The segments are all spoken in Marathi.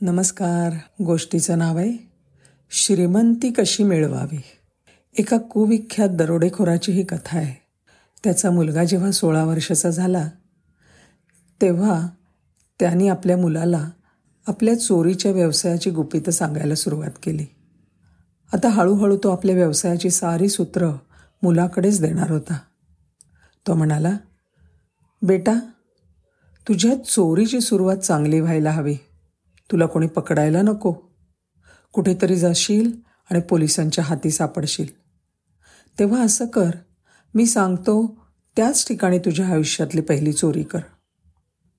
नमस्कार गोष्टीचं नाव आहे श्रीमंती कशी मिळवावी? एका कुविख्यात दरोडेखोराची ही कथा आहे. त्याचा मुलगा जेव्हा सोळा वर्षाचा झाला तेव्हा त्यांनी आपल्या मुलाला आपल्या चोरीच्या व्यवसायाची गुपितं सांगायला सुरुवात केली. आता हळूहळू तो आपल्या व्यवसायाची सारी सूत्र मुलाकडेच देणार होता. तो म्हणाला बेटा तुझ्या चोरीची सुरुवात चांगली व्हायला हवी. तुला कोणी पकडायला नको. कुठेतरी जाशील आणि पोलिसांच्या हाती सापडशील. तेव्हा असं कर. मी सांगतो त्याच ठिकाणी तुझ्या आयुष्यातली पहिली चोरी कर.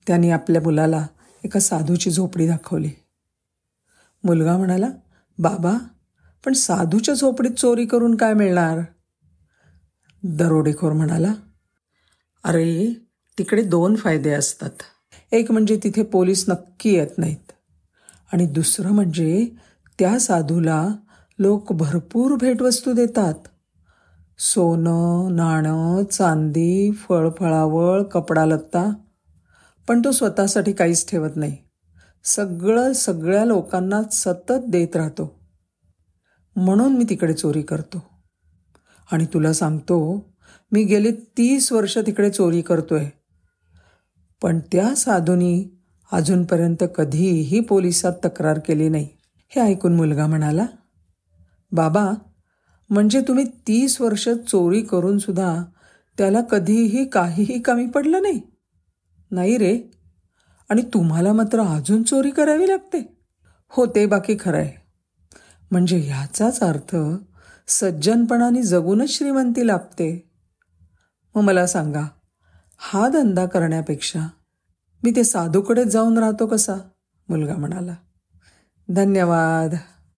त्यांनी आपल्या मुलाला एका साधूची झोपडी दाखवली. मुलगा म्हणाला बाबा पण साधूच्या झोपडीत चोरी करून काय मिळणार? दरोडेखोर म्हणाला अरे तिकडे दोन फायदे असतात. एक म्हणजे तिथे पोलीस नक्की येत नाहीत. आणि दुसरं म्हणजे त्या साधूला लोक भरपूर भेटवस्तू देतात. सोनं नाणं चांदी फळफळावळ कपडा लत्ता. पण तो स्वतःसाठी काहीच ठेवत नाही. सगळं सगळ्या लोकांना सतत देत राहतो. म्हणून मी तिकडे चोरी करतो. आणि तुला सांगतो मी गेली तीस वर्ष तिकडे चोरी करतोय. पण त्या साधूनी अजूनपर्यंत कधीही पोलिसात तक्रार केली नाही. हे ऐकून मुलगा म्हणाला बाबा म्हणजे तुम्ही तीस वर्ष चोरी करून सुद्धा त्याला कधीही काहीही कमी पडलं नाही? नाही रे. आणि तुम्हाला मात्र अजून चोरी करावी लागते. हो ते बाकी खरं आहे. म्हणजे ह्याचाच अर्थ सज्जनपणाने जगूनच श्रीमंती लाभते. मग मला सांगा हा धंदा करण्यापेक्षा मी ते साधूकडेच जाऊन राहतो कसा? मुलगा म्हणाला. धन्यवाद.